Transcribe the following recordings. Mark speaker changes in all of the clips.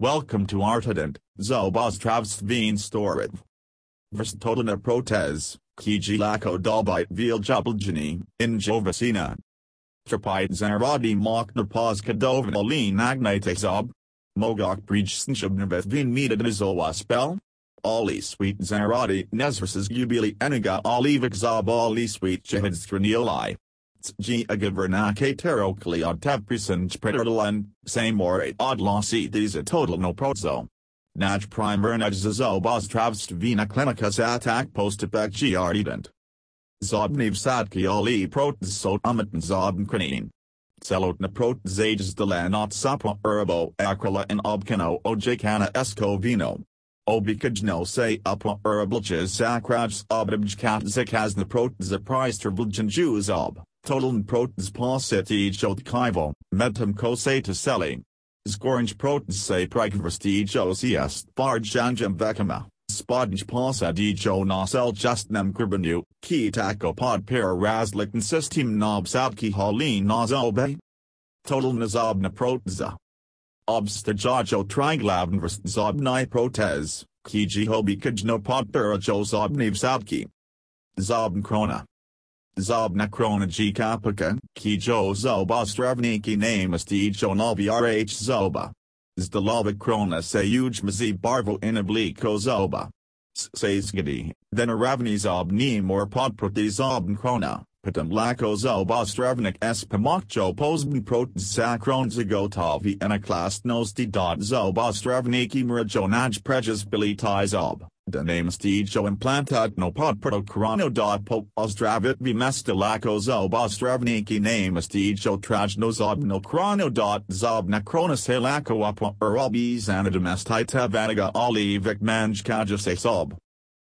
Speaker 1: Welcome to Artident, Zobostravstveen Storit. Verstotana Protez, Kiji Lako Dalbite Vil Jubeljani, in Jovacina. Trapite Zaradi Mokna Pozkadovan Aline Agnite Zob. Mogok Bridge Snshubnaveth Vin Nizowa Spell. Ali Sweet Zaradi Nezverses Ubili Eniga Olivik Zob Ali Sweet Jehid Stranioli. G agavernake terokli od tevprisen preterdalan, samore od losi these a total no prozo. Naj primer najzazo bos travst vina clinicas attack postepek giardent. Zobniv sadki oli protes sot umiten zobn crinine. Celot na protes ages de la not sapa urbo acrola in obcano ojekana escovino. Obikajno say upwa urbilches sakraj obibjkat zikaz na protes a price terviljan Jews. Total protes positi jot kivo, metam koseta selling. Scorange protes se prikvrstig osiest barjanjam vekama, spodnj posadijo nasel justnem kribanu, ki tako pod para razlikan system nobsavki halin nazobe. Total nazobna protza. Obstajajo triglavnvrst zobni protez, ki jihobi kajno pod para jo zobniv savki. Zobn krona. Zobna krona g kapaka, ki jo zoba stravniki namasti jo rh zoba. Zdalova krona se uj mazi barvo inabliko zoba. Sazgadi, then aravni zob ni more podproti zobn krona, patam lako zoba stravnik s pamakjo posbn prot zakron zagotavi and a class nosti dot zoba stravniki mrajonaj prejas bilitai zob. The name stijo implantat no pod proto korano dot po ozdravit vimestilako zob ostravniki name stijo trajno zobno zob nakronas helako apa urabi zanadamestita vaniga olivik manj kajase sob.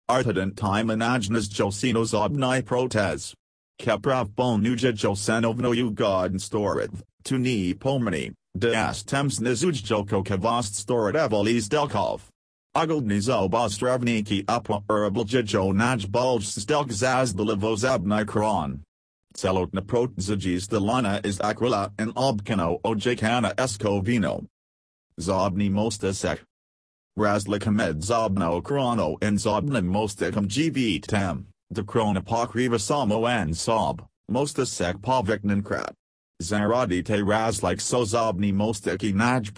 Speaker 1: Artident time anajnas josino zobni protez. Keprav bon nuja josenovno god storit, tu ni pomani, de astems nizuj joko kavast storit evolis delkov. Ugoldnizo bostravniki upwa urabljijo naj bulj stelk zazbalivozabni kron. Celot naprotzajis the lana is aquila and obkano ojekana escovino. Zobni mostasek. Razlikamed zobno krono in zobnim mostakam gvit tam, the krona pokriva samo and sob, mostasek poviknankrat. Zaradi te razlik sozobni mostaki naj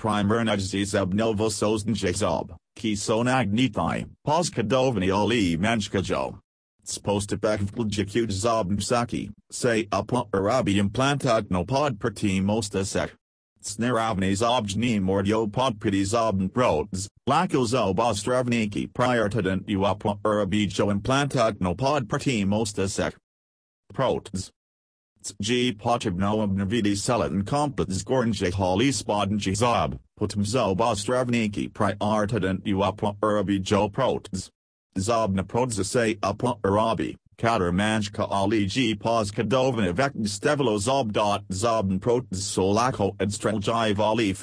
Speaker 1: zebnovo soznjzob ki sonagnithai, poskadovani oli manchkajo. Spostepekvljikut zobmsaki, say upwa arabi implantat no pod perti mostasek. Snaravni zobjni mordio podpiti zobn prods, lako zob ostravniki priortident u upwa arabijo implantat no pod perti mostasek. G potibno obnavidi selan komplets gornje hali spodnji zob, putem zob ostravniki priortident u upwa arabijo prots. Zobna prodza upwa arabi, kater manjka ali g pos kadovan evekn stevelo zob dot zobn prots solako adstreljiv ali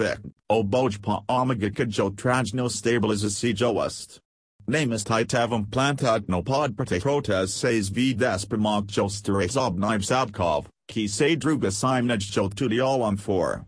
Speaker 1: obojpa omega kajo trajno stabilizasi joast. Namus titavam plantat no pod protes says v desprimog jostere zobniv sabkov, ki se druga simnaj jotudiol on 4.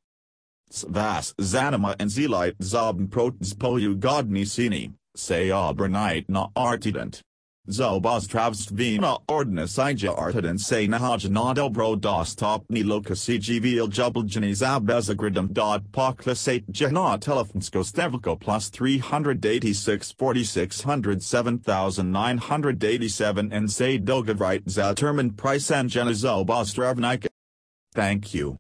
Speaker 1: Svas zanima and zelite zobn protes poju godni sini, say obernite na artident. Zobos travstvina ordinus ija artident say nahaj dobro dos top ni loci gvil jubeljani zabezagridum dot poklasate jana telefonsko stevko plus 386 4607 7987 and say dogavrite zaterman price and genizobos Thank you.